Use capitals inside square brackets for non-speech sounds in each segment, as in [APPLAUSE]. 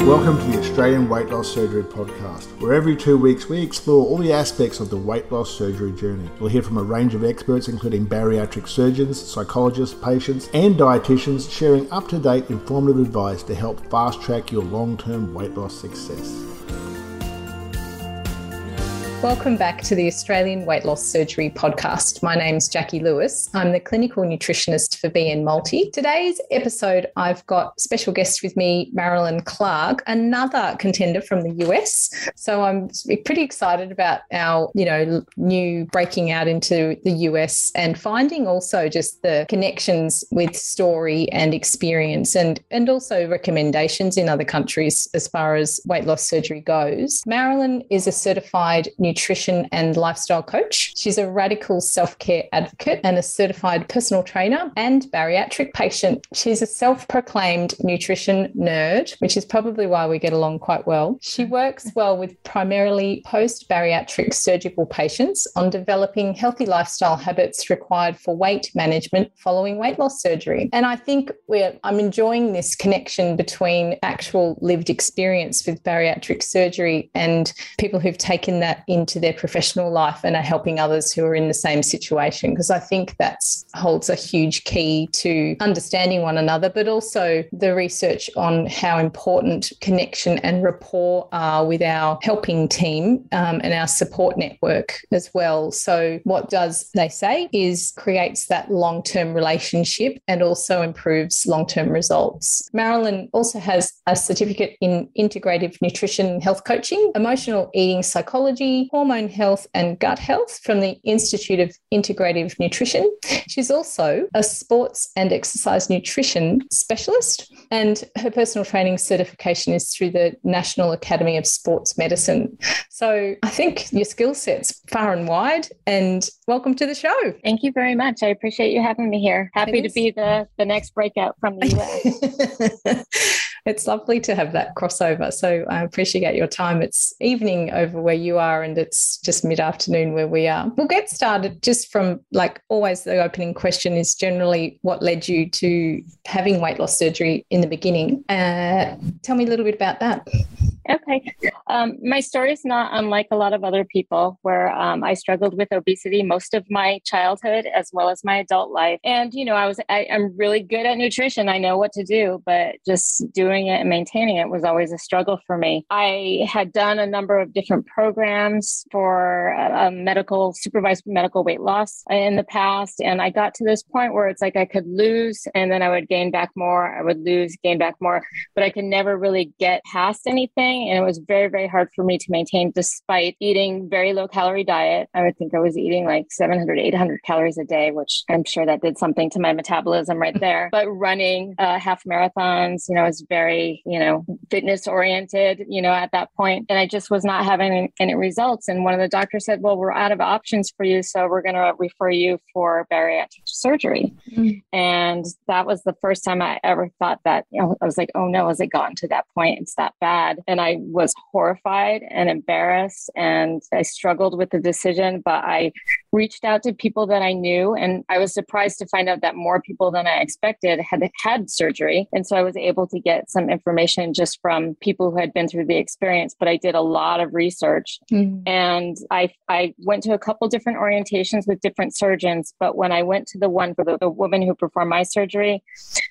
Welcome to the Australian Weight Loss Surgery Podcast, where every two weeks we explore all the aspects of the weight loss surgery journey. We'll hear from a range of experts, including bariatric surgeons, psychologists, patients, and dietitians, sharing up to date informative advice to help fast track your long term weight loss success. Welcome back to the Australian Weight Loss Surgery podcast. My name's Jackie Lewis. I'm the clinical nutritionist for BN Multi. Today's episode, I've got special guest with me, Marilyn Clark, another contender from the US. So I'm pretty excited about our, you know, new breaking out into the US and finding also just the connections with story and experience and and also recommendations in other countries as far as weight loss surgery goes. Marilyn is a certified nutrition and lifestyle coach. She's a radical self care advocate and a certified personal trainer and bariatric patient. She's a self proclaimed nutrition nerd, which is probably why we get along quite well. She works well with primarily post bariatric surgical patients on developing healthy lifestyle habits required for weight management following weight loss surgery. And I think I'm enjoying this connection between actual lived experience with bariatric surgery and people who've taken that into their professional life and are helping others who are in the same situation. Because I think that holds a huge key to understanding one another, but also the research on how important connection and rapport are with our helping team um, and our support network as well. So, what does they say is creates that long term relationship and also improves long term results. Marilyn also has a certificate in integrative nutrition health coaching, emotional eating psychology, hormone health and gut health from the Institute of Integrative Nutrition. She's also a sports and exercise nutrition specialist, and her personal training certification is through the National Academy of Sports Medicine. So I think your skill set's far and wide, and welcome to the show. Thank you very much. I appreciate you having me here. Happy to be the, the next breakout from the US. [LAUGHS] it's lovely to have that crossover. So I appreciate your time. It's evening over where you are, and it's just mid afternoon where we are. We'll get started just from like always, the opening question is generally what led you to having weight loss surgery in the beginning. Uh, tell me a little bit about that. Okay. Um, my story is not unlike a lot of other people where um, I struggled with obesity most of my childhood as well as my adult life. And, you know, I was, I, I'm really good at nutrition. I know what to do, but just doing it and maintaining it was always a struggle for me. I had done a number of different programs for uh, medical, supervised medical weight loss in the past. And I got to this point where it's like I could lose and then I would gain back more. I would lose, gain back more, but I could never really get past anything and it was very very hard for me to maintain despite eating very low calorie diet. I would think i was eating like 700 800 calories a day which i'm sure that did something to my metabolism right [LAUGHS] there. But running uh, half marathons you know was very you know fitness oriented you know at that point. point and i just was not having any results. And one of the doctors said well we're out of options for you so we're going to refer you for bariatric surgery. Mm-hmm. and that was the first time i ever thought that you know i was like oh no has it gotten to that point? It's that bad. And i I was horrified and embarrassed and I struggled with the decision, but I reached out to people that I knew and I was surprised to find out that more people than I expected had had surgery. And so I was able to get some information just from people who had been through the experience, but I did a lot of research mm-hmm. and I I went to a couple different orientations with different surgeons, but when I went to the one for the, the woman who performed my surgery,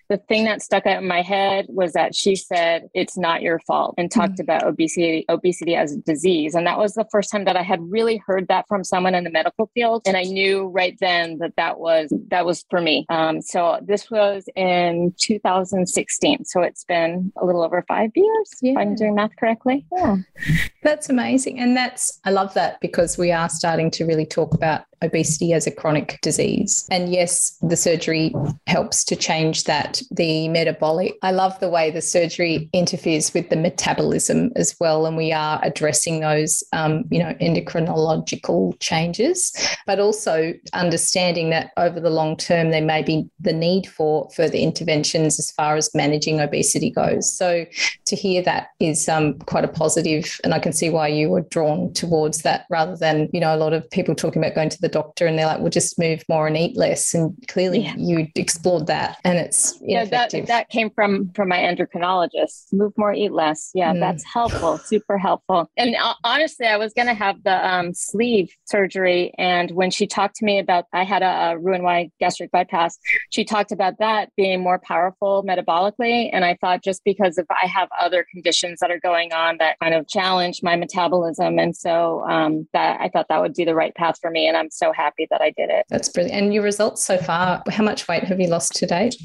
the thing that stuck out in my head was that she said it's not your fault and talked mm-hmm. about obesity obesity as a disease. And that was the first time that i had really heard that from someone in the medical field. And i knew right then that that was that was for me. Um, so this was in 2016 so it's been a little over five years yeah. if i'm doing math correctly. Yeah. That's amazing. And that's i love that because we are starting to really talk about obesity as a chronic disease. And yes, the surgery helps to change that, the metabolic. I love the way the surgery interferes with the metabolism as well. And we are addressing those, um, you know, endocrinological changes, but also understanding that over the long term, there may be the need for further interventions as far as managing obesity goes. So to hear that is um, quite a positive, and I can see why you were drawn towards that rather than, you know, a lot of people talking about going to the the doctor and they're like, "We'll just move more and eat less." And clearly, yeah. you explored that, and it's yeah, that that came from from my endocrinologist. Move more, eat less. Yeah, mm. that's helpful, super helpful. And uh, honestly, I was going to have the um, sleeve surgery, and when she talked to me about, I had a, a Roux-en-Y gastric bypass. She talked about that being more powerful metabolically, and I thought just because of I have other conditions that are going on that kind of challenge my metabolism, and so um, that I thought that would be the right path for me, and I'm so happy that I did it. That's brilliant. And your results so far, how much weight have you lost to date?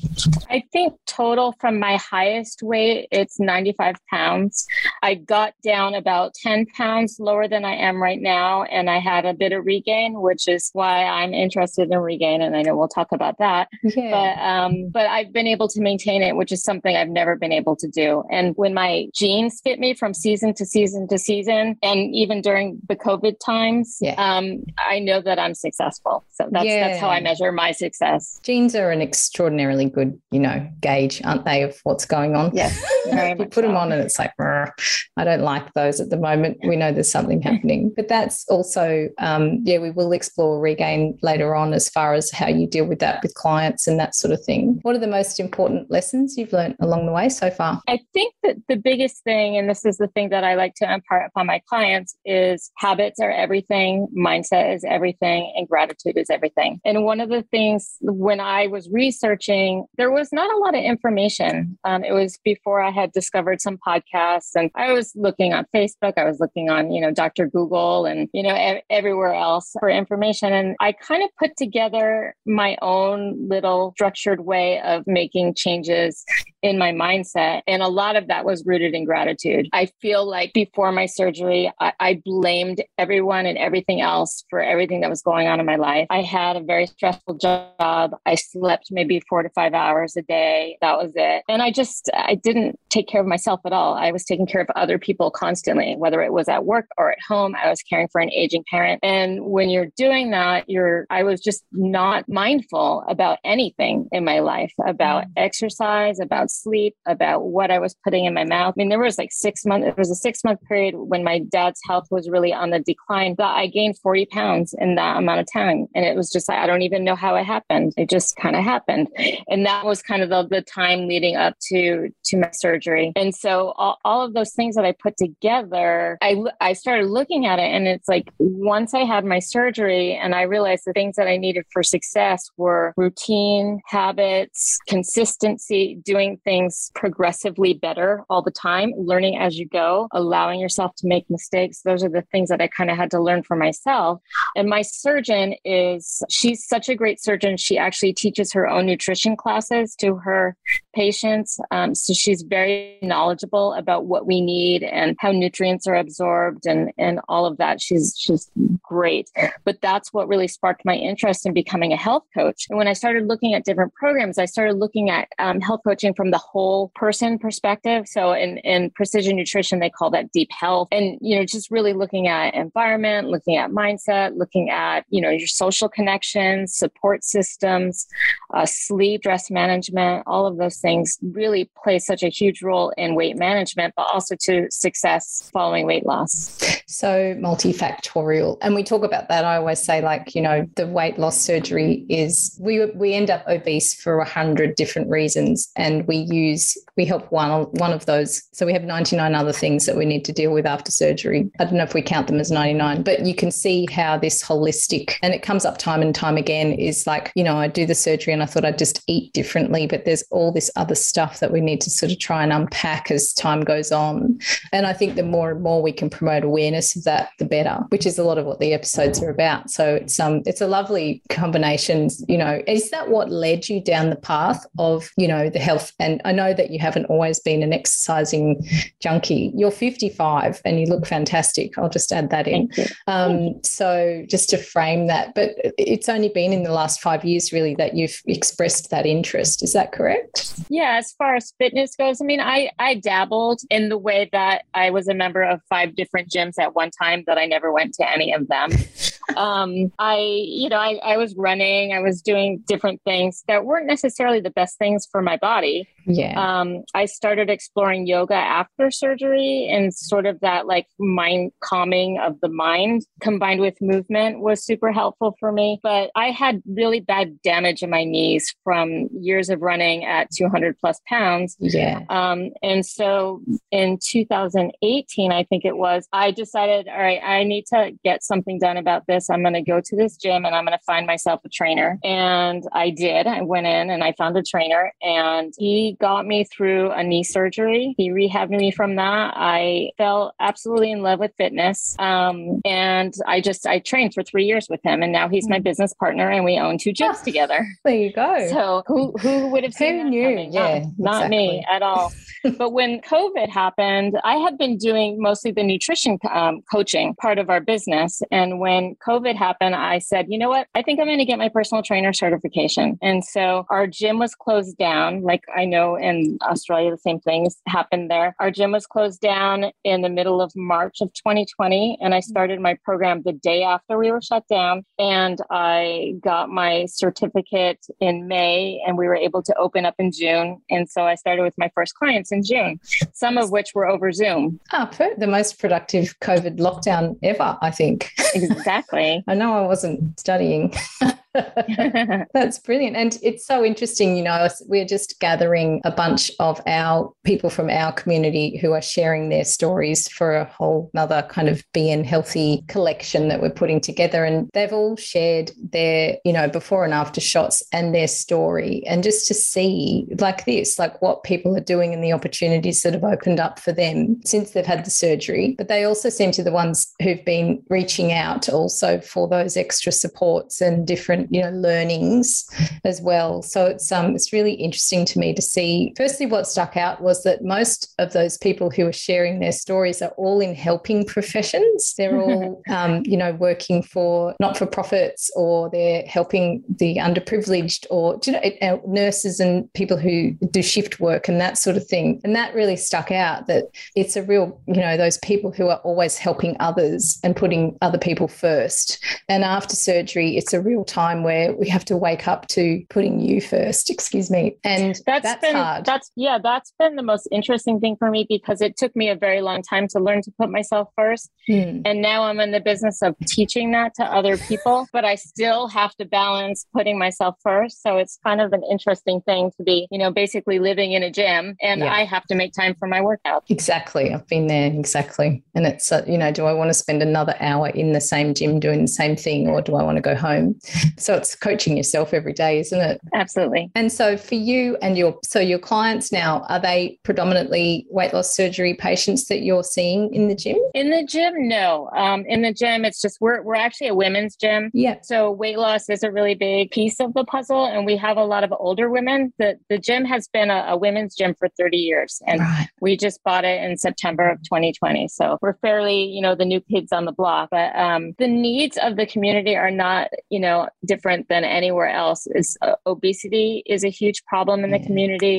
I think total from my highest weight, it's 95 pounds. I got down about 10 pounds lower than I am right now, and I had a bit of regain, which is why I'm interested in regain, and I know we'll talk about that. Yeah. But um, but I've been able to maintain it, which is something I've never been able to do. And when my jeans fit me from season to season to season, and even during the COVID times, yeah. um, I know that I'm successful. So that's yeah. that's how I measure my success. Jeans are an extraordinarily good, you know, gauge, aren't they, of what's going on? Yes. [LAUGHS] you put so. them on and it's like, I don't like those at the moment. We know there's something happening. But that's also, um, yeah, we will explore regain later on as far as how you deal with that with clients and that sort of thing. What are the most important lessons you've learned along the way so far? I think that the biggest thing, and this is the thing that I like to impart upon my clients, is habits are everything, mindset is everything, and gratitude is everything. And one of the things when I was researching, there was not a lot of information. Um, it was before I had discovered some podcasts, and I was looking on Facebook, I was looking on, you know, Dr. Google and, you know, e- everywhere else for information. And I kind of put together my own little structured way of making changes in my mindset. And a lot of that was rooted in gratitude. I feel like before my surgery, I, I, blamed everyone and everything else for everything that was going on in my life. I had a very stressful job. I slept maybe four to five hours a day. That was it. And I just, I didn't take care of myself at all. I was taking care of other people constantly, whether it was at work or at home. I was caring for an aging parent. And when you're doing that, you're, I was just not mindful about anything in my life, about mm. exercise, about sleep, about what I was putting in my mouth. I mean, there was like six months, it was a six month period when my dad's health was really on the decline, but I gained 40 pounds in that amount of time. And it was just like, I don't even know how it happened. It just kind of happened. And that was kind of the, the time leading up to, to my surgery. And so all, all of those things that I put together, I, I started looking at it and it's like, once I had my surgery and I realized the things that I needed for success were routine, habits, consistency, doing things progressively better all the time, learning as you go, allowing yourself to make mistakes. Those are the things that I kind of had to learn for myself. And my surgeon is, she's such a great surgeon. She actually teaches her own nutrition classes to her patients. Um, so she's very knowledgeable about what we need and how nutrients are absorbed and, and all of that. She's, she's great. But that's what really sparked my interest in becoming a health coach. And when I started looking at different programs, I started looking at um, health coaching from the whole person perspective. So in, in precision nutrition, they call that deep health. And, you know, just really looking at environment, looking at mindset, looking at, you know, your social connections, support systems, uh, sleep, stress management, all of those things really play such a huge role in weight management, but also to success following weight loss. So multifactorial. And we talk about that. I always say, like, you know, the weight loss surgery is we we end up obese for a hundred different reasons. And we use we help one one of those. So we have 99 other things that we need to deal with after surgery. I don't know if we count them as 99, but you can see how this holistic and it comes up time and time again is like, you know, I do the surgery and I thought I'd just eat differently, but there's all this other stuff that we need to sort of try and unpack as time goes on. And I think the more and more we can promote awareness of that, the better, which is a lot of what the episodes are about. So it's um it's a lovely combination. You know, is that what led you down the path of, you know, the health? And I know that you haven't always been an exercising junkie. You're 55 and you look fantastic. I'll just add that in. Um, so just to frame that, but it's only been in the last five years really that you've expressed that interest. Is that correct? Yeah, as far as fitness goes, I mean, I I dabbled in the way that I was a member of five different gyms at one time that I never went to any of them. [LAUGHS] um, I, you know, I, I was running, I was doing different things that weren't necessarily the best things for my body. Yeah. Um, I started exploring yoga after surgery and sort of that like mind calming of the mind combined with movement was super helpful for me. But I had really bad damage in my knees from years of running at 200 plus pounds. Yeah. Um, and so in 2018, I think it was, I decided, all right, I need to get something done about this. I'm going to go to this gym and I'm going to find myself a trainer. And I did. I went in and I found a trainer and he got me through a knee surgery. He rehabbed me from that. I fell absolutely in love with fitness. Um, and I just, I trained for three years with him and now he's my hmm. business partner and we own two gyms oh, together. There you go. So who, who would have seen who knew? Coming? Yeah, not, not me at all. [LAUGHS] but when COVID happened, I had been doing mostly the nutrition um, coaching part of our business. And when COVID happened, I said, you know what? I think I'm going to get my personal trainer certification. And so our gym was closed down. Like I know in Australia, the same things happened there. Our gym was closed down in the middle of March of 2020. And I started my program the day after we were shut down. And I got my certificate in May and we were able to open up in June. And so I started with my first clients in June, some of which were over Zoom. Ah, the most productive COVID lockdown ever, I think. Exactly. I know I wasn't studying. [LAUGHS] [LAUGHS] That's brilliant. And it's so interesting. You know, we're just gathering a bunch of our people from our community who are sharing their stories for a whole another kind of being healthy collection that we're putting together. And they've all shared their, you know, before and after shots and their story. And just to see like this, like what people are doing and the opportunities that have opened up for them since they've had the surgery. But they also seem to be the ones who've been reaching out also for those extra supports and different different you know learnings as well. So it's um it's really interesting to me to see firstly what stuck out was that most of those people who are sharing their stories are all in helping professions. They're [LAUGHS] all um, you know working for not for profits or they're helping the underprivileged or you know uh, nurses and people who do shift work and that sort of thing. And that really stuck out that it's a real you know those people who are always helping others and putting other people first. And after surgery it's a real time time where we have to wake up to putting you first, excuse me. And that's, that's been, hard. That's, yeah, that's been the most interesting thing for me because it took me a very long time to learn to put myself first. Hmm. And now I'm in the business of teaching that to other people, [LAUGHS] but I still have to balance putting myself first. So it's kind of an interesting thing to be, you know, basically living in a gym and yeah. I have to make time for my workout. Exactly. I've been there. Exactly. And it's, uh, you know, do I want to spend another hour in the same gym doing the same thing or do I want to go home? So it's coaching yourself every day, isn't it? Absolutely. And so for you and your so your clients now, are they predominantly weight loss surgery patients that you're seeing in the gym? In the gym, no. Um, in the gym, it's just we're we're actually a women's gym. Yeah. So weight loss is a really big piece of the puzzle, and we have a lot of older women. The the gym has been a, a women's gym for 30 years, and right. we just bought it in September of 2020. So we're fairly, you know, the new kids on the block. But um, the needs of the community are not, you know, different than anywhere else. Is uh, obesity is a huge problem in the community.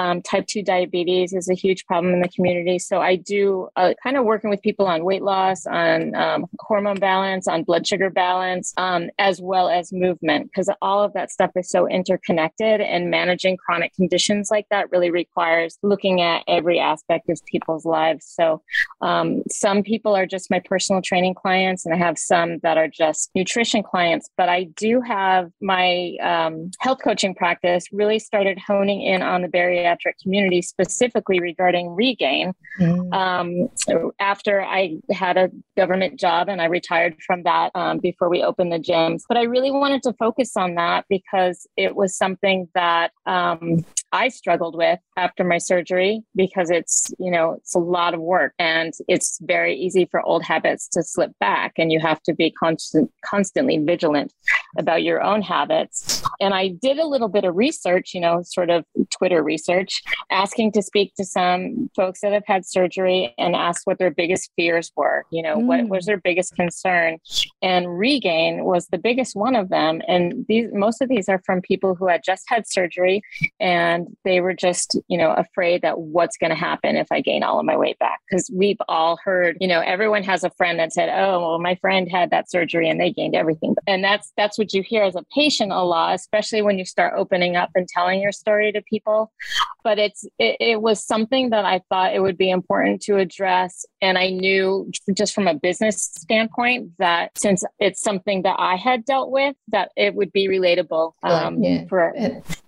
Um, type two diabetes is a huge problem in the community. So I do uh, kind of working with people on weight loss, on um, hormone balance, on blood sugar balance, um, as well as movement, because all of that stuff is so interconnected. And managing chronic conditions like that really requires looking at every aspect of people's lives. So um, some people are just my personal training clients, and I have some that are just nutrition clients. But I do have have my um, health coaching practice really started honing in on the bariatric community, specifically regarding regain. Mm. Um, after I had a government job and I retired from that um, before we opened the gyms, but I really wanted to focus on that because it was something that um, I struggled with after my surgery because it's, you know, it's a lot of work and it's very easy for old habits to slip back and you have to be constant, constantly vigilant about your own habits. And I did a little bit of research, you know, sort of Twitter research, asking to speak to some folks that have had surgery and asked what their biggest fears were. You know, mm. what was their biggest concern? And regain was the biggest one of them. And these most of these are from people who had just had surgery and they were just, you know, afraid that what's going to happen if I gain all of my weight back. Because we've all heard, you know, everyone has a friend that said, "Oh, well, my friend had that surgery and they gained everything." And that's that's what you hear as a patient a lot, especially when you start opening up and telling your story to people. But it's it, it was something that I thought it would be important to address, and I knew just from a business standpoint that since it's something that I had dealt with, that it would be relatable um, yeah. for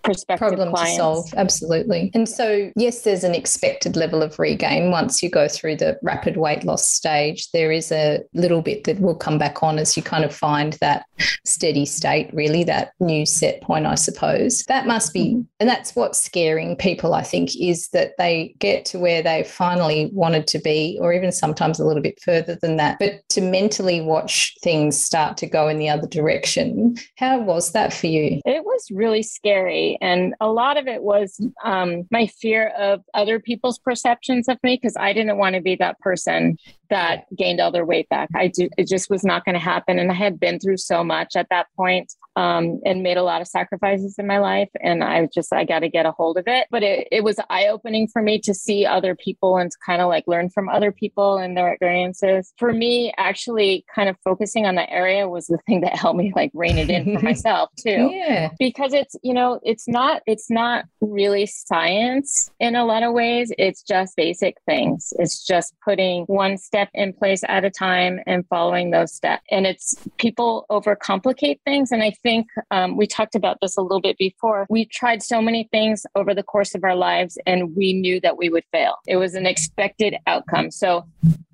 prospective problem clients. to solve. Absolutely. And so, yes, there's an expected level of regain once you go through the rapid weight loss stage. There is a little bit that will come back on as you kind of find that steady state, really, that new set point, I suppose. That must be, mm-hmm. and that's what's scaring people, I think, is that they get to where they finally wanted to be, or even sometimes a little bit further than that. But to mentally watch things start to go in the other direction, how was that for you? It was really scary. And a lot of it was um, my fear of other people's perceptions of me because I didn't want to be that person that gained all their weight back. I do, it just was not going to happen. And I had been through so much at that point um, and made a lot of sacrifices in my life. And I just, I got to get a hold of it. But it, it was eye opening for me to see other people and to kind of like learn from other people and their experiences. For me, actually, kind of focusing on that area was the thing that [LAUGHS] helped me like rein it in for [LAUGHS] myself too. Yeah. Because it's, you know, it's not, it's not really science in a lot of ways. It's just basic things. It's just putting one step in place at a time and following those steps. And it's people overcomplicate things. And I think um, we talked about this a little bit before. We tried so many things over the course of our lives and we knew that we would fail. It was an expected outcome. So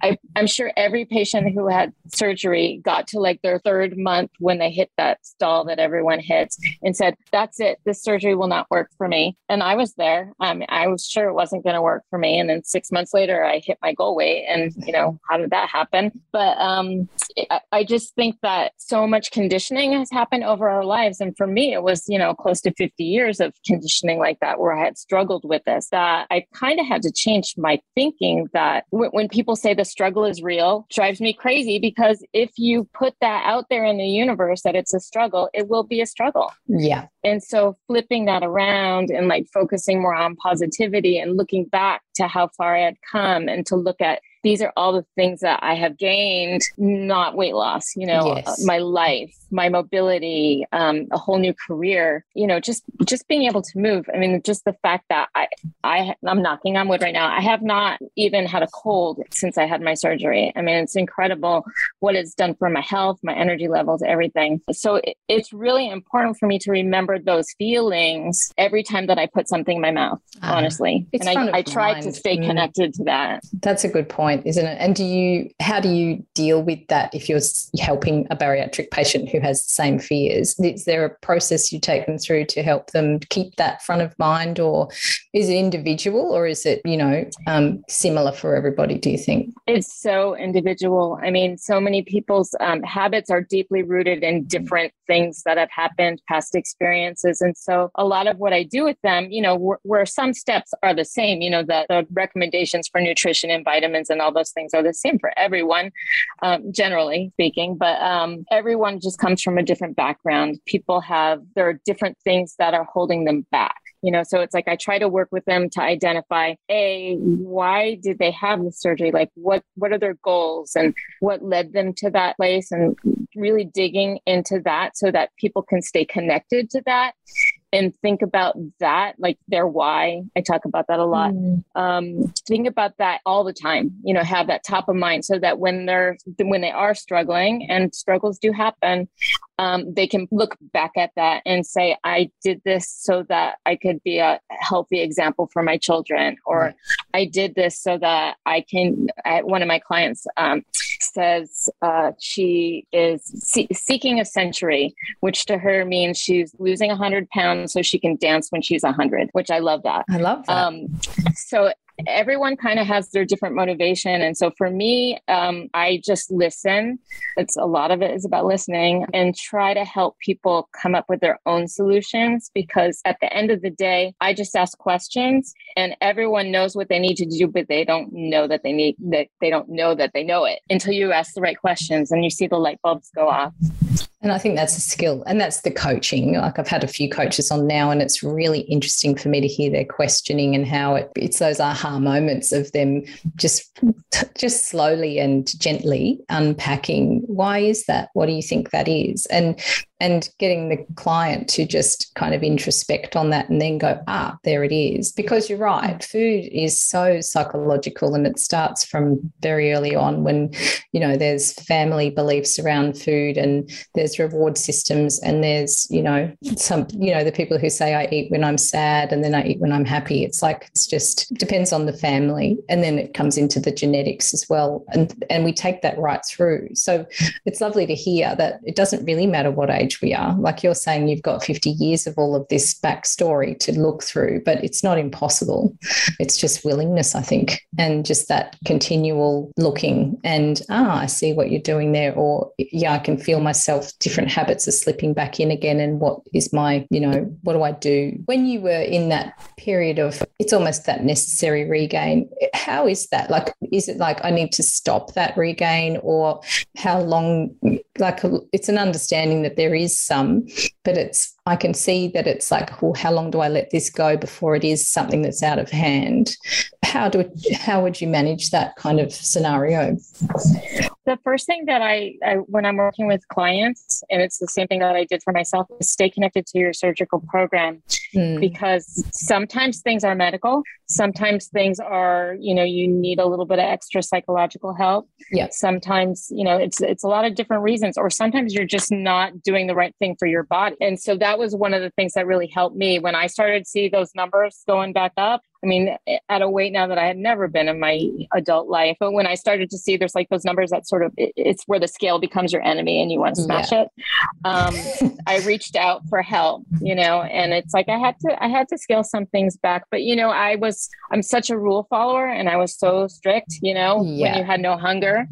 I, am sure every patient who had surgery got to like their third month when they hit that stall that everyone hits and said, That's it. This surgery will not work for me. And I was there. Um, I was sure it wasn't going to work for me. And then six months later, I hit my goal weight. And, you know, how did that happen? But um, I, I just think that so much conditioning has happened over our lives. And for me, it was, you know, close to 50 years of conditioning like that where I had struggled with this, that I kind of had to change my thinking that w- when people say the struggle is real, drives me crazy because if you put that out there in the universe that it's a struggle, it will be a struggle. Yeah. And so flipping that around and like focusing more on positivity and looking back to how far I had come and to look at these are all the things that I have gained, not weight loss, you know, yes. my life, my mobility, um, a whole new career, you know, just, just being able to move. I mean, just the fact that I, I, I'm knocking on wood right now. I have not even had a cold since I had my surgery. I mean, it's incredible what it's done for my health, my energy levels, everything. So it, it's really important for me to remember those feelings every time that I put something in my mouth, uh, honestly. and I, I try to stay mm. connected mm. to that. That's a good point point, isn't it? And do you, how do you deal with that if you're helping a bariatric patient who has the same fears? Is there a process you take them through to help them keep that front of mind, or is it individual, or is it, you know, um, similar for everybody? Do you think it's so individual? I mean, so many people's um, habits are deeply rooted in different things that have happened, past experiences, and so a lot of what I do with them, you know, where, some steps are the same, you know, the, the recommendations for nutrition and vitamins and all those things are the same for everyone, um, generally speaking. But um, everyone just comes from a different background. People have, there are different things that are holding them back you know so it's like i try to work with them to identify a why did they have the surgery like what what are their goals and what led them to that place and really digging into that so that people can stay connected to that and think about that, like their why. I talk about that a lot. Mm. Um, think about that all the time. You know, have that top of mind so that when they're when they are struggling, and struggles do happen, um, they can look back at that and say, I did this so that I could be a healthy example for my children, or I did this so that I can. I, one of my clients um, says uh, she is see- seeking a century, which to her means she's losing 100 pounds so she can dance when she's 100, which I love that. I love that. Um, so everyone kind of has their different motivation. And so for me, um, I just listen. It's a lot of it is about listening and try to help people come up with their own solutions because at the end of the day, I just ask questions and everyone knows what they need to do, but they don't know that they need that they don't know that they know it until you ask the right questions and you see the light bulbs go off. And I think that's a skill. And that's the coaching. Like I've had a few coaches on now, and it's really interesting for me to hear their questioning and how it, it's those aha moments of them just just slowly and gently unpacking why is that? What do you think that is? And and getting the client to just kind of introspect on that and then go, ah, there it is. Because you're right, food is so psychological and it starts from very early on when, you know, there's family beliefs around food and there's reward systems and there's, you know, some, you know, the people who say I eat when I'm sad and then I eat when I'm happy. It's like it's just depends on the family. And then it comes into the genetics as well. And and we take that right through. So it's lovely to hear that it doesn't really matter what age age we are. Like you're saying, you've got 50 years of all of this backstory to look through, but it's not impossible. It's just willingness, I think, and just that continual looking and, ah, I see what you're doing there. Or, yeah, I can feel myself, different habits are slipping back in again. And what is my, you know, what do I do? When you were in that period of, it's almost that necessary regain, how is that? Like, is it like I need to stop that regain or how long? Like, it's an understanding that there is some, but it's I can see that it's like, well, how long do I let this go before it is something that's out of hand? How do how would you manage that kind of scenario? The first thing that I, I when I'm working with clients, and it's the same thing that I did for myself, is stay connected to your surgical program mm. because sometimes things are medical, sometimes things are you know you need a little bit of extra psychological help. Yeah. Sometimes you know it's it's a lot of different reasons, or sometimes you're just not doing the right thing for your body, and so that was one of the things that really helped me when I started to see those numbers going back up. I mean, at a weight now that I had never been in my adult life. But when I started to see there's like those numbers that sort of, it's where the scale becomes your enemy and you want to smash yeah. it. Um, [LAUGHS] I reached out for help, you know, and it's like I had to, I had to scale some things back. But, you know, I was, I'm such a rule follower and I was so strict, you know, yeah. when you had no hunger.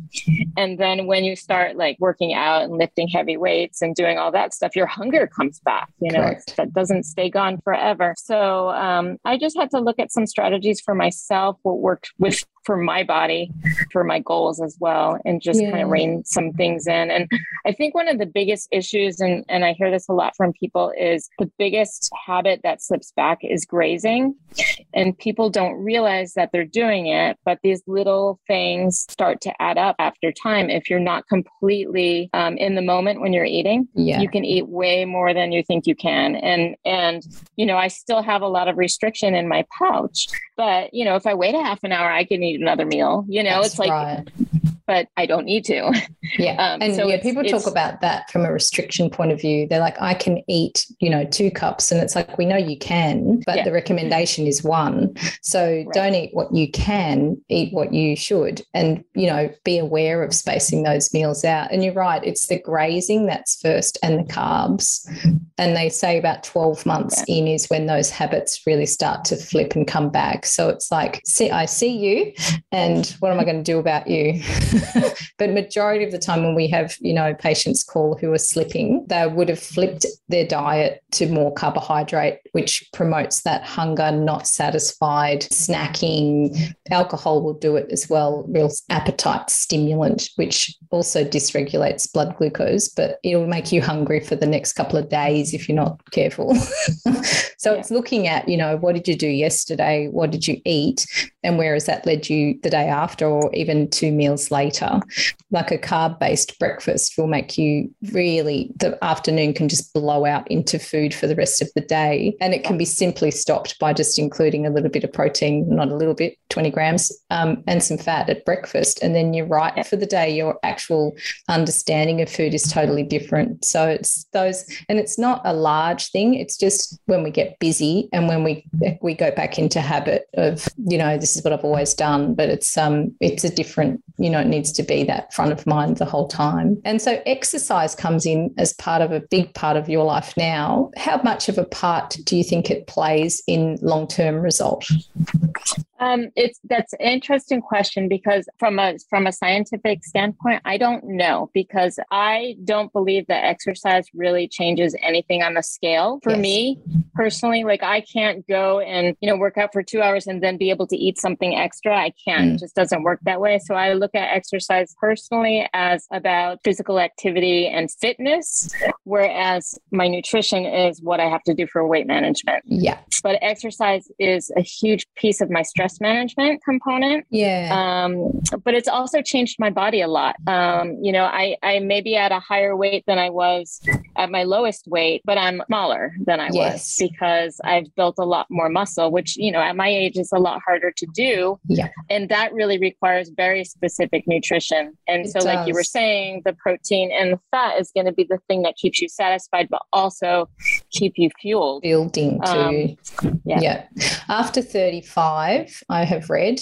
And then when you start like working out and lifting heavy weights and doing all that stuff, your hunger comes back, you know, that doesn't stay gone forever. So um, I just had to look at some some strategies for myself, what worked with for my body, for my goals as well, and just yeah. kind of rein some things in. And I think one of the biggest issues, and, and I hear this a lot from people, is the biggest habit that slips back is grazing. And people don't realize that they're doing it, but these little things start to add up after time. If you're not completely um, in the moment when you're eating, yeah. you can eat way more than you think you can. And, and, you know, I still have a lot of restriction in my pouch, but, you know, if I wait a half an hour, I can eat another meal. You know, That's it's like right but I don't need to. Yeah. [LAUGHS] Um, and so yeah, people talk about that from a restriction point of view. They're like, I can eat, you know, two cups. And it's like, we know you can, but yeah. the recommendation is one. So right. don't eat what you can, eat what you should. And, you know, be aware of spacing those meals out. And you're right, it's the grazing that's first and the carbs. And they say about 12 months yeah. in is when those habits really start to flip and come back. So it's like, see, I see you. And what am I going to do about you? [LAUGHS] but majority of the time when we have, you know, patients call who are slipping, they would have flipped their diet to more carbohydrate, which promotes that hunger, not satisfied, snacking. Alcohol will do it as well, real appetite stimulant, which also dysregulates blood glucose, but it'll make you hungry for the next couple of days if you're not careful. [LAUGHS] so yeah. it's looking at, you know, what did you do yesterday? What did you eat? And where has that led you the day after or even two meals later? Like a carb based breakfast will make you really, the afternoon can just blow out into food for the rest of the day. And it can be simply stopped by just including a little bit of protein, not a little bit, 20 grams, um, and some fat at breakfast. And then you're right for the day. Your actual understanding of food is totally different. So it's those, and it's not a large thing. It's just when we get busy and when we we go back into habit of, you know, this is what I've always done, but it's um it's a different, you know, it needs to be that front of mind the whole time. And so exercise comes in as part of a big part of your life now. How much of a part do you think it plays in long-term result? Um, it's that's an interesting question because from a from a scientific standpoint, I don't know because I don't believe that exercise really changes anything on the scale. For yes. me personally, like I can't go and you know work out for two hours and then be able to eat something extra. I can't. Mm. It just doesn't work that way. So I look at exercise personally as about physical activity and fitness, whereas my nutrition is what I have to do for weight management. Yeah. But exercise is a huge piece of my stress management component. Yeah. Um, but it's also changed my body a lot. Um, you know, I, I may be at a higher weight than I was at my lowest weight, but I'm smaller than I yes. was because I've built a lot more muscle, which, you know, at my age is a lot harder to do. Yeah. And that really requires very specific nutrition. And it so, does. like you were saying, the protein and the fat is going to be the thing that keeps you satisfied, but also keep you fueled. Building too. Um, yeah. yeah. After 35, I have read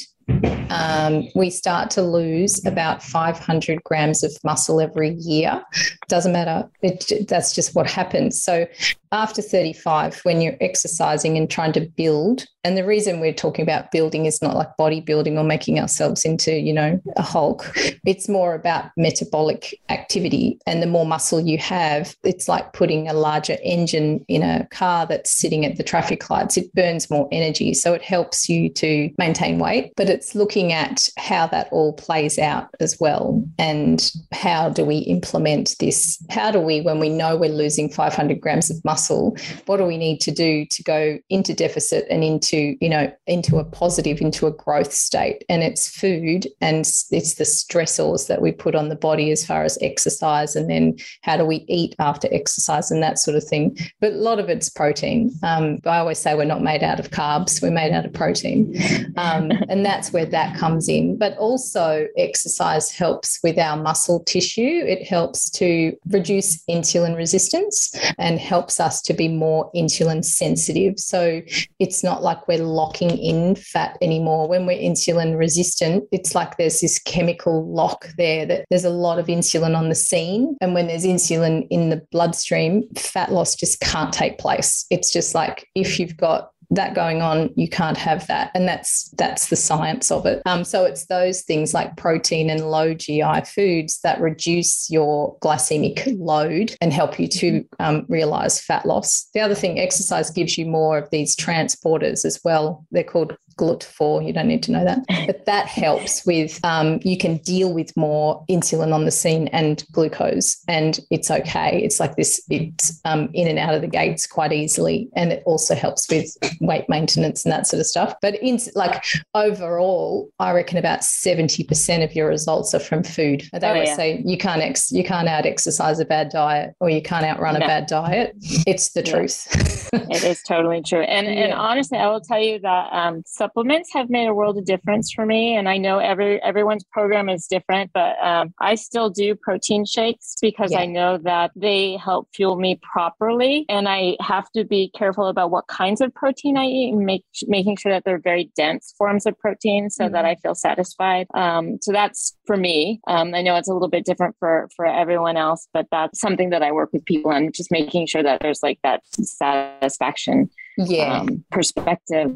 um, we start to lose about 500 grams of muscle every year. Doesn't matter. It, that's just what happens. So after 35, when you're exercising and trying to build, and the reason we're talking about building is not like bodybuilding or making ourselves into, you know, a Hulk. It's more about metabolic activity. And the more muscle you have, it's like putting a larger engine in a car that's sitting at the traffic lights. It burns more energy. So it helps you to maintain weight, but it's looking at how that all plays out as well. And how do we implement this? How do we, when we know we're losing 500 grams of muscle, what do we need to do to go into deficit and into you know into a positive into a growth state and it's food and it's the stressors that we put on the body as far as exercise and then how do we eat after exercise and that sort of thing but a lot of it's protein um, i always say we're not made out of carbs we're made out of protein um, and that's where that comes in but also exercise helps with our muscle tissue it helps to reduce insulin resistance and helps us to be more insulin sensitive. So it's not like we're locking in fat anymore. When we're insulin resistant, it's like there's this chemical lock there that there's a lot of insulin on the scene. And when there's insulin in the bloodstream, fat loss just can't take place. It's just like if you've got that going on, you can't have that, and that's that's the science of it. Um, so it's those things like protein and low GI foods that reduce your glycemic load and help you to um, realize fat loss. The other thing, exercise gives you more of these transporters as well. They're called GLUT4. You don't need to know that, but that [LAUGHS] helps with um, you can deal with more insulin on the scene and glucose, and it's okay. It's like this. It's um, in and out of the gates quite easily, and it also helps with weight maintenance and that sort of stuff. But in like overall, I reckon about seventy percent of your results are from food. They oh, always yeah. say you can't ex you can't out exercise a bad diet or you can't outrun no. a bad diet. It's the yeah. truth. it is totally true. And [LAUGHS] yeah. and honestly, I will tell you that um, supplements have made a world of difference for me. And I know every everyone's program is different, but um, I still do protein shakes because I know that they help fuel me properly. And I have to be careful about what kinds of protein protein I eat and make, making sure that they're very dense forms of protein so mm-hmm. that I feel satisfied. Um, so that's for me. Um, I know it's a little bit different for, for everyone else, but that's something that I work with people on, just making sure that there's like that satisfaction yeah. Um, perspective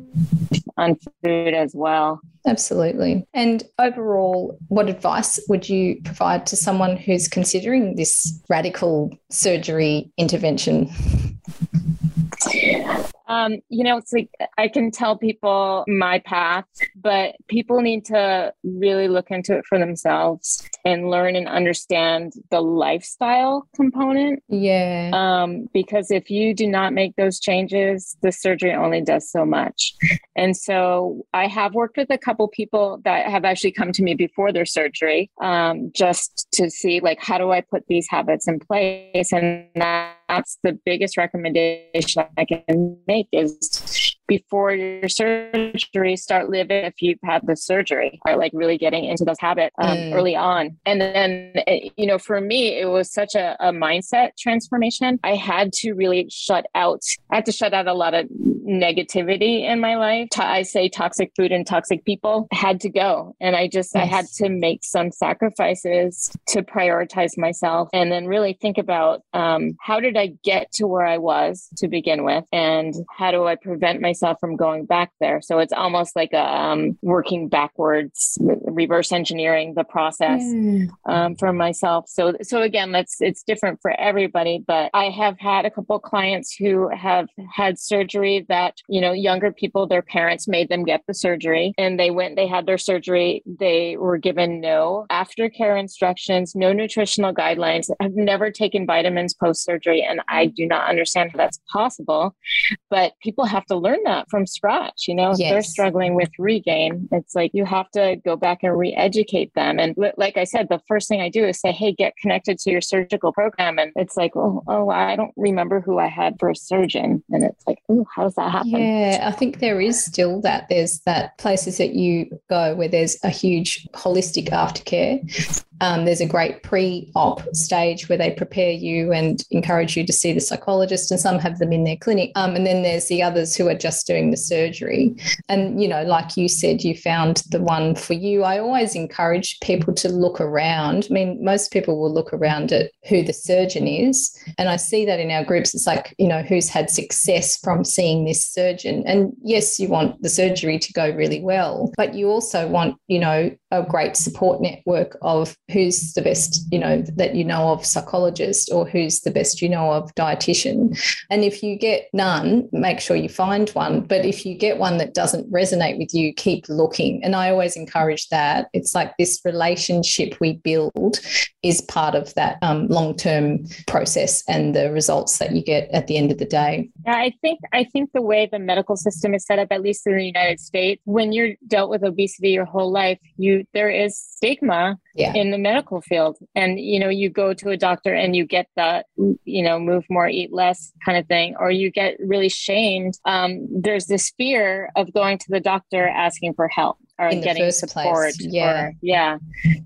on food as well. Absolutely. And overall, what advice would you provide to someone who's considering this radical surgery intervention? [LAUGHS] Um, you know, it's like I can tell people my path, but people need to really look into it for themselves and learn and understand the lifestyle component. Yeah. Um, because if you do not make those changes, the surgery only does so much. And so I have worked with a couple people that have actually come to me before their surgery um, just to see, like, how do I put these habits in place? And that's the biggest recommendation I can make is before your surgery, start living if you've had the surgery, or like really getting into those habits um, mm. early on. And then, eh, you know, for me, it was such a, a mindset transformation. I had to really shut out, I had to shut out a lot of negativity in my life. I say toxic food and toxic people had to go. And I just, yes. I had to make some sacrifices to prioritize myself and then really think about um, how did I get to where I was to begin with? And how do I prevent myself myself from going back there. So it's almost like a um, working backwards, reverse engineering the process mm. um, for myself. So so again, that's it's different for everybody. But I have had a couple clients who have had surgery that you know younger people, their parents made them get the surgery, and they went, they had their surgery, they were given no aftercare instructions, no nutritional guidelines, have never taken vitamins post surgery, and I do not understand how that's possible. But people have to learn that from scratch. You know, yes. if they're struggling with regain, it's like you have to go back and re-educate them. And like I said, the first thing I do is say, "Hey, get connected to your surgical program." And it's like, "Oh, oh, I don't remember who I had for a surgeon," and it's like, "Oh, how does that happen?" Yeah, I think there is still that. There's that places that you go where there's a huge holistic aftercare um, there's a great pre op stage where they prepare you and encourage you to see the psychologist, and some have them in their clinic. Um, and then there's the others who are just doing the surgery. And, you know, like you said, you found the one for you. I always encourage people to look around. I mean, most people will look around at who the surgeon is. And I see that in our groups. It's like, you know, who's had success from seeing this surgeon. And yes, you want the surgery to go really well, but you also want, you know, a great support network of who's the best, you know, that you know of psychologist or who's the best you know of dietitian. And if you get none, make sure you find one. But if you get one that doesn't resonate with you, keep looking. And I always encourage that. It's like this relationship we build is part of that um, long-term process and the results that you get at the end of the day. Yeah, I think I think the way the medical system is set up, at least in the United States, when you're dealt with obesity your whole life, you there is stigma yeah. in the medical field. And you know you go to a doctor and you get that you know move more eat less kind of thing or you get really shamed. Um, there's this fear of going to the doctor asking for help or in getting support. Yeah. Or, yeah.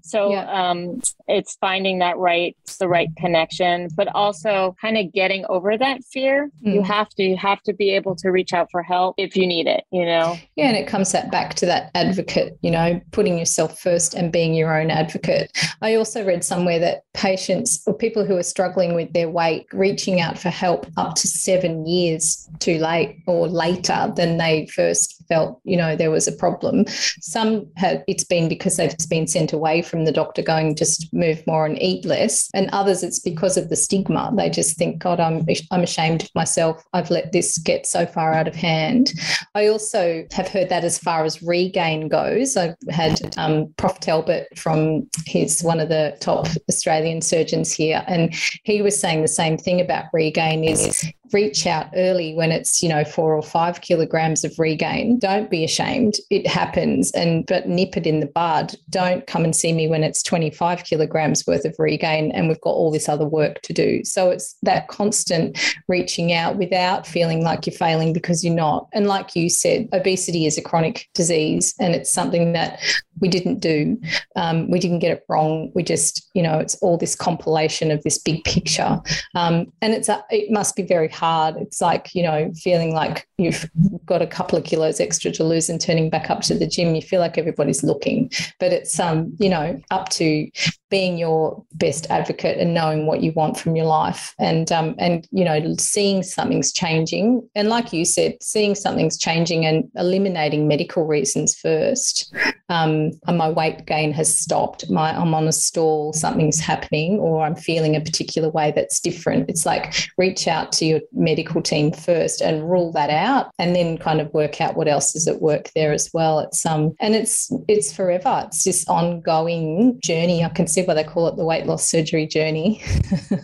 So yeah. um it's finding that right the right connection, but also kind of getting over that fear. Mm. You have to you have to be able to reach out for help if you need it, you know. Yeah, and it comes back to that advocate, you know, putting yourself first and being your own advocate. I also read somewhere that patients or people who are struggling with their weight reaching out for help up to 7 years too late or later than they first felt, you know, there was a problem some have it's been because they've been sent away from the doctor going just move more and eat less. And others it's because of the stigma. They just think, God, I'm I'm ashamed of myself. I've let this get so far out of hand. I also have heard that as far as regain goes. I've had um, Prof. Talbot from he's one of the top Australian surgeons here, and he was saying the same thing about regain is reach out early when it's you know four or five kilograms of regain. Don't be ashamed. It happens. And but nip it in the bud. Don't come and see me when it's 25 kilograms worth of regain and we've got all this other work to do. So it's that constant reaching out without feeling like you're failing because you're not. And like you said obesity is a chronic disease and it's something that we didn't do um, we didn't get it wrong we just you know it's all this compilation of this big picture um, and it's a, it must be very hard. It's like, you know, feeling like you've got a couple of kilos extra to lose and turning back up to the gym. You feel like everybody's looking, but it's, um, you know, up to being your best advocate and knowing what you want from your life. And um, and you know seeing something's changing. And like you said seeing something's changing and eliminating medical reasons first. Um, my weight gain has stopped. My i'm on a stall. Something's happening or i'm feeling a particular way that's different. It's like reach out to your medical team first and rule that out and then kind of work out what else is at work there as well. It's um and it's it's forever. It's this ongoing journey. I can see why they call it the weight loss surgery journey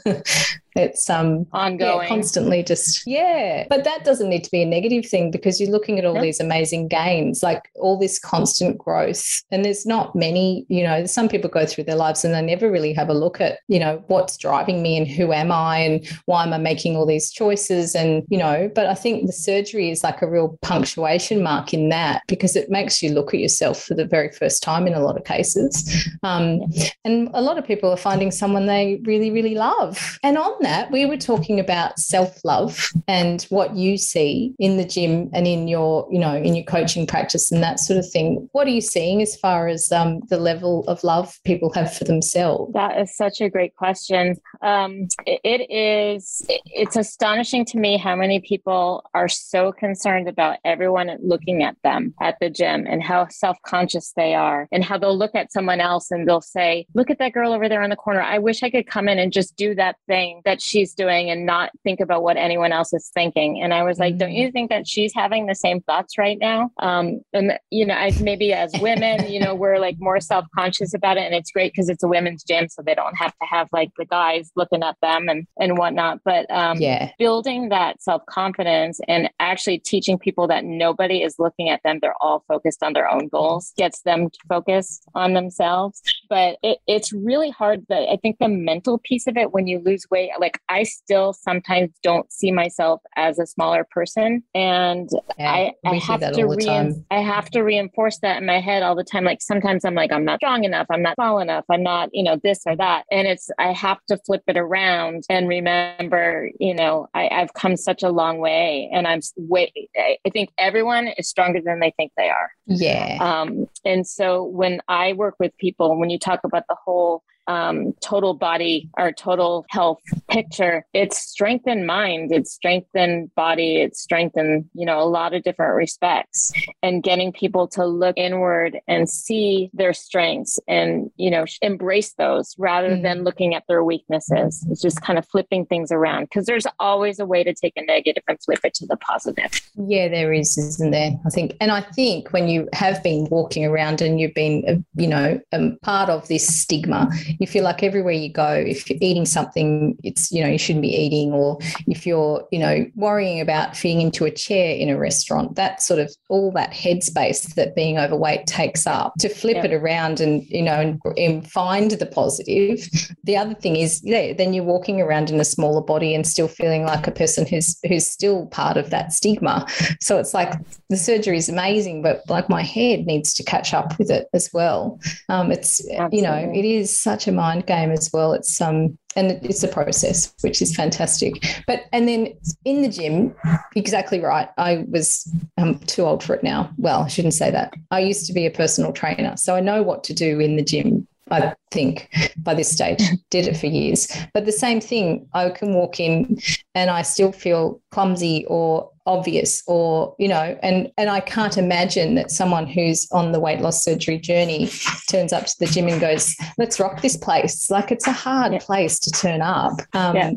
[LAUGHS] It's um ongoing, yeah, constantly just yeah. But that doesn't need to be a negative thing because you're looking at all these amazing gains, like all this constant growth. And there's not many, you know, some people go through their lives and they never really have a look at, you know, what's driving me and who am I and why am I making all these choices and you know. But I think the surgery is like a real punctuation mark in that because it makes you look at yourself for the very first time in a lot of cases. Um, and a lot of people are finding someone they really really love, and on that, we were talking about self love and what you see in the gym and in your, you know, in your coaching practice and that sort of thing. What are you seeing as far as um, the level of love people have for themselves? That is such a great question. Um, it is, it's astonishing to me how many people are so concerned about everyone looking at them at the gym and how self conscious they are and how they'll look at someone else and they'll say, Look at that girl over there in the corner. I wish I could come in and just do that thing that she's doing and not think about what anyone else is thinking. And I was like, mm-hmm. Don't you think that she's having the same thoughts right now? Um, and, you know, I, maybe as women, you know, we're like more self conscious about it. And it's great because it's a women's gym. So they don't have to have like the guys looking at them and, and whatnot. But um, yeah. building that self confidence and actually teaching people that nobody is looking at them, they're all focused on their own goals, gets them to focus on themselves. But it, it's really hard that I think the mental piece of it when you lose weight, like I still sometimes don't see myself as a smaller person. And yeah, I, I have to re- I have to reinforce that in my head all the time. Like sometimes I'm like, I'm not strong enough, I'm not tall enough, I'm not, you know, this or that. And it's I have to flip it around and remember, you know, I, I've come such a long way and I'm way I think everyone is stronger than they think they are. Yeah. Um, and so when I work with people, when you talk about the whole um, total body or total health picture, it's strengthened mind, it's strengthened body, it's strengthened, you know, a lot of different respects. And getting people to look inward and see their strengths and, you know, embrace those rather mm-hmm. than looking at their weaknesses. It's just kind of flipping things around because there's always a way to take a negative and flip it to the positive. Yeah, there is, isn't there? I think. And I think when you have been walking around and you've been, uh, you know, um, part of this stigma, you feel like everywhere you go, if you're eating something, it's, you know, you shouldn't be eating, or if you're, you know, worrying about fitting into a chair in a restaurant, that sort of all that headspace that being overweight takes up to flip yep. it around and, you know, and, and, find the positive. The other thing is, yeah, then you're walking around in a smaller body and still feeling like a person who's, who's still part of that stigma. So it's like the surgery is amazing, but like my head needs to catch up with it as well. Um, it's, Absolutely. you know, it is such mind game as well. It's um and it's a process, which is fantastic. But and then in the gym, exactly right. I was I'm too old for it now. Well, I shouldn't say that. I used to be a personal trainer, so I know what to do in the gym I think by this stage, [LAUGHS] did it for years. But the same thing, I can walk in and I still feel clumsy or obvious or you know and and I can't imagine that someone who's on the weight loss surgery journey turns up to the gym and goes let's rock this place like it's a hard yeah. place to turn up um, yeah.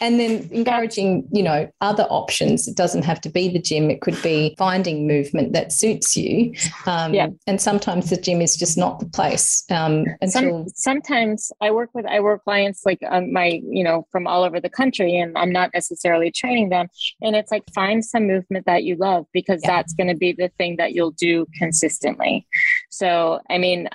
and then encouraging you know other options it doesn't have to be the gym it could be finding movement that suits you um, yeah. and sometimes the gym is just not the place um, until Some, sometimes I work with I work clients like um, my you know from all over the country and I'm not necessarily training them and it's like find some movement that you love because yeah. that's going to be the thing that you'll do consistently. So, I mean,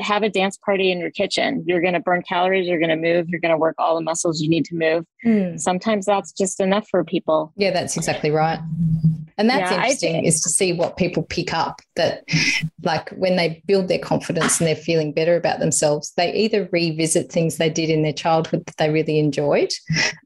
have a dance party in your kitchen. You're going to burn calories, you're going to move, you're going to work all the muscles you need to move. Mm. Sometimes that's just enough for people. Yeah, that's exactly right. And that's yeah, interesting is to see what people pick up that, like, when they build their confidence and they're feeling better about themselves, they either revisit things they did in their childhood that they really enjoyed.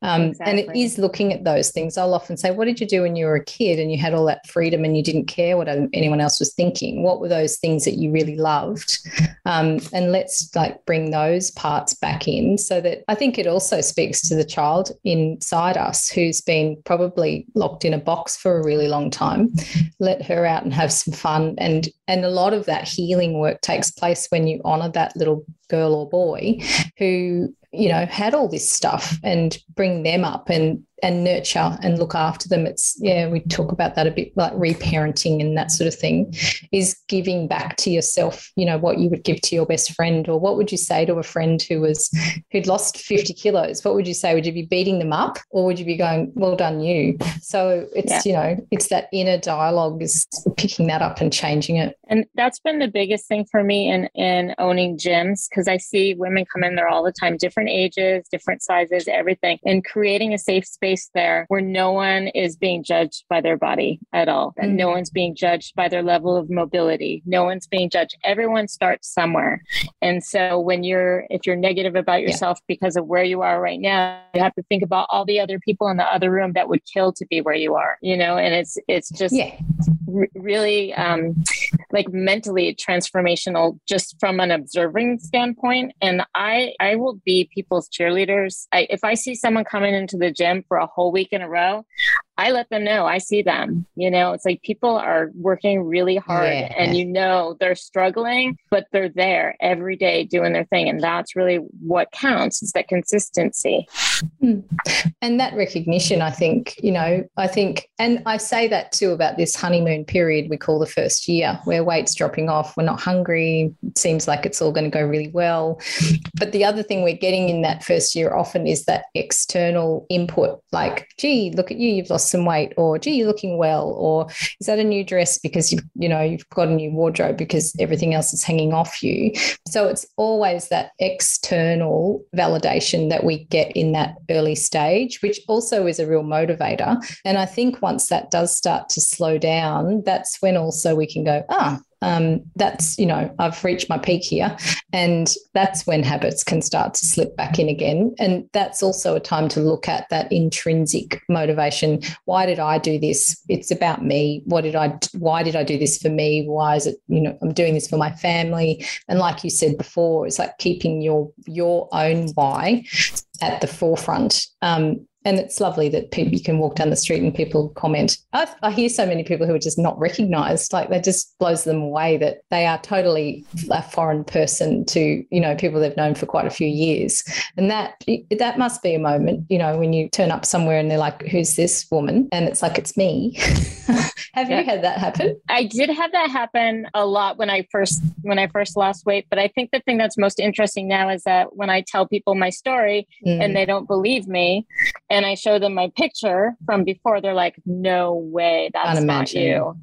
Um, exactly. And it is looking at those things. I'll often say, What did you do when you were a kid and you had all that freedom and you didn't care what anyone else was thinking? What were those things that you really loved? Um, and let's like bring those parts back in so that I think it also speaks to the child inside us who's been probably locked in a box for a really long long time let her out and have some fun. And and a lot of that healing work takes place when you honor that little girl or boy who you know had all this stuff and bring them up and and nurture and look after them. It's, yeah, we talk about that a bit like reparenting and that sort of thing is giving back to yourself, you know, what you would give to your best friend or what would you say to a friend who was, who'd lost 50 kilos? What would you say? Would you be beating them up or would you be going, well done, you? So it's, yeah. you know, it's that inner dialogue is picking that up and changing it. And that's been the biggest thing for me in, in owning gyms because I see women come in there all the time, different ages, different sizes, everything, and creating a safe space there where no one is being judged by their body at all, and mm-hmm. no one's being judged by their level of mobility. No one's being judged. Everyone starts somewhere. And so when you're, if you're negative about yourself yeah. because of where you are right now, you have to think about all the other people in the other room that would kill to be where you are, you know, and it's, it's just yeah. r- really um, like mentally transformational just from an observing standpoint. And I, I will be people's cheerleaders. I, if I see someone coming into the gym for a whole week in a row, I let them know I see them. You know, it's like people are working really hard yeah. and you know they're struggling, but they're there every day doing their thing. And that's really what counts is that consistency. Hmm. And that recognition, I think, you know, I think, and I say that too about this honeymoon period we call the first year, where weight's dropping off, we're not hungry, it seems like it's all going to go really well. But the other thing we're getting in that first year often is that external input, like, gee, look at you, you've lost lost some weight or gee you're looking well or is that a new dress because you you know you've got a new wardrobe because everything else is hanging off you? So it's always that external validation that we get in that early stage which also is a real motivator. And i think once that does start to slow down that's when also we can go ah um, that's you know i've reached my peak here and that's when habits can start to slip back in again. And that's also a time to look at that intrinsic motivation. Why did i do this? It's about me. What did i why did i do this for me? Why is it you know i'm doing this for my family? And like you said before it's like keeping your your own why at the forefront. Um, and it's lovely that people you can walk down the street and people comment. I, I, hear so many people who are just not recognized. Like that just blows them away that they are totally a foreign person to you know people they've known for quite a few years, and that that must be a moment you know when you turn up somewhere and they're like, "Who's this woman?" and it's like it's me. [LAUGHS] have yeah. you had that happen? I did have that happen a lot when I first when I first lost weight, but I think the thing that's most interesting now is that when I tell people my story mm. and they don't believe me and I show them my picture from before, they're like, "No way, that's not you,"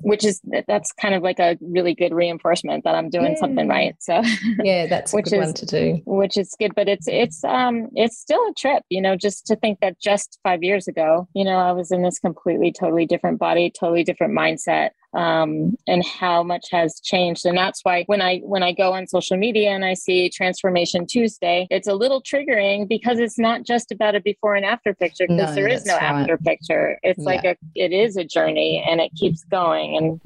which is that's kind of like a really good reinforcement that I'm doing yeah. something right. So [LAUGHS] yeah, that's a which good is, one to do. Which is good, but it's it's um it's still a trip, you know, just to think that just five years ago, you know, I was in this completely, totally different body, totally different mindset um, and how much has changed. And that's why when I when I go on social media and I see Transformation Tuesday, it's a little triggering because it's not just about a before and after picture because no, there is no right. after picture. It's yeah. like a it is a journey and it keeps going. And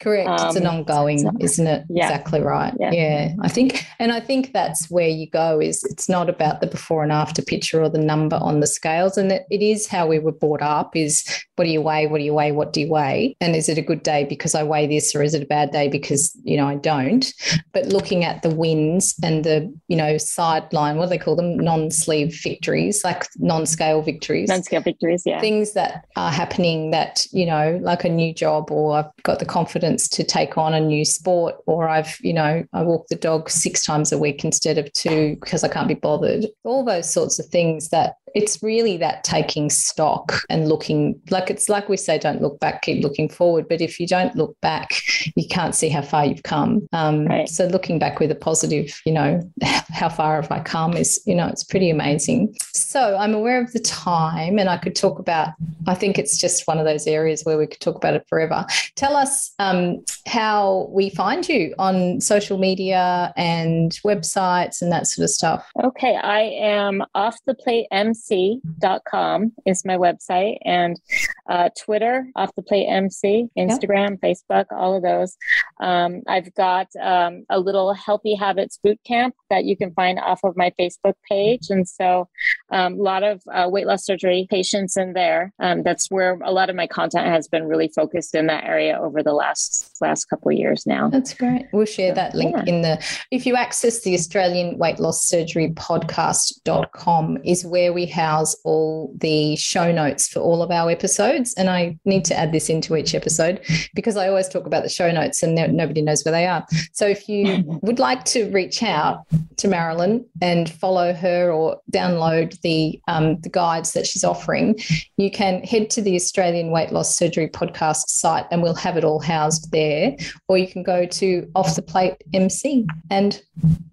correct, um, it's an um, ongoing, so, isn't it? Yeah. Exactly right. Yeah. yeah, I think, and I think that's where you go. Is it's not about the before and after picture or the number on the scales, and it, it is how we were brought up. Is what do you weigh? What do you weigh? What do you weigh? And is it a good day because I weigh this, or is it a bad day because you know I don't? But looking at the wins and the you know sideline, what do they call them? Non-sleeve victories, like non-scale victories. Non-scale victories, yeah. Things that are happening that you know, like a new job, or I've got the confidence to take on a new sport, or I've you know I walk the dog six times a week instead of two because I can't be bothered. All those sorts of things that it's really that taking stock and looking like it's like we say don't look back keep looking forward. But if you don't look back you can't see how far you've come. Um, right. so looking back with a positive you know [LAUGHS] how far have i come is you know it's pretty amazing. So i'm aware of the time and i could talk about i think it's just one of those areas where we could talk about it forever. Tell us um, how we find you on social media and websites and that sort of stuff. Okay i am off the plate mc mc.com is my website and uh, Twitter, off the plate MC, Instagram. Facebook, all of those. Um, I've got um, a little healthy habits boot camp that you can find off of my Facebook page. And so um, a lot of uh, weight loss surgery patients in there. Um, that's where a lot of my content has been really focused in that area over the last last couple of years now. That's great. We'll share that link yeah. in the if you access the Australian Weight Loss Surgery podcast.com is where we house all the show notes for all of our episodes. And I need to add this into each episode because I always talk about the show notes and nobody knows where they are. So if you [LAUGHS] would like to reach out to Marilyn and follow her or download the um, the guides that she's offering, you can head to the Australian Weight Loss Surgery podcast site and we'll have it all housed there. Or you can go to Off the Plate MC and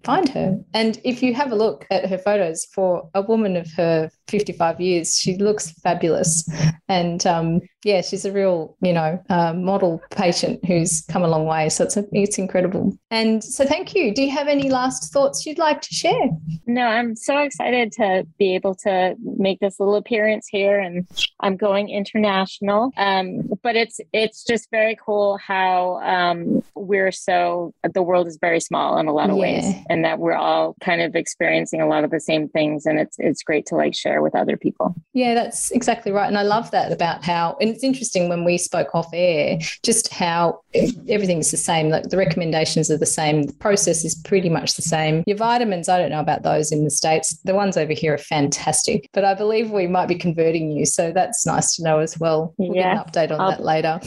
find her. And if you have a look at her photos for a woman of her 55 years, she looks fabulous. And um, yeah, she's a real, you know, uh, model patient who's come a long way. So it's a, it's incredible. And so thank you. Do you have any last thoughts you'd like to share? No, I'm so excited to be able to make this little appearance here, and I'm going international. Um, but it's it's just very cool how um, we're so the world is very small in a lot of yeah. ways, and that we're all kind of experiencing a lot of the same things, and it's it's great to like share with other people. Yeah, that's exactly right, and I love that about how. And it's interesting when we spoke off air, just how everything's the same. Like the recommendations are the same. The process is pretty much the same. Your vitamins, I don't know about those in the States. The ones over here are fantastic, but I believe we might be converting you. So that's nice to know as well. We'll yeah. get an update on I'll, that later.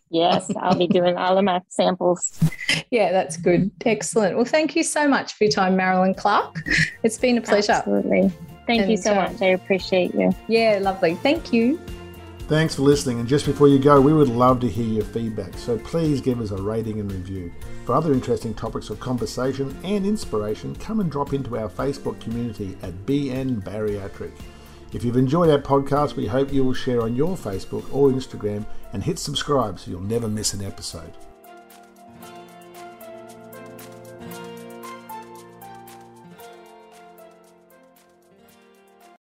[LAUGHS] yes, I'll be doing all of my samples. Yeah, that's good. Excellent. Well, thank you so much for your time, Marilyn Clark. It's been a pleasure. Absolutely. Thank and, you so uh, much. I appreciate you. Yeah, lovely. Thank you. Thanks for listening. And just before you go, we would love to hear your feedback. So please give us a rating and review. For other interesting topics of conversation and inspiration, come and drop into our Facebook community at BN Bariatric. If you've enjoyed our podcast, we hope you will share on your Facebook or Instagram and hit subscribe so you'll never miss an episode.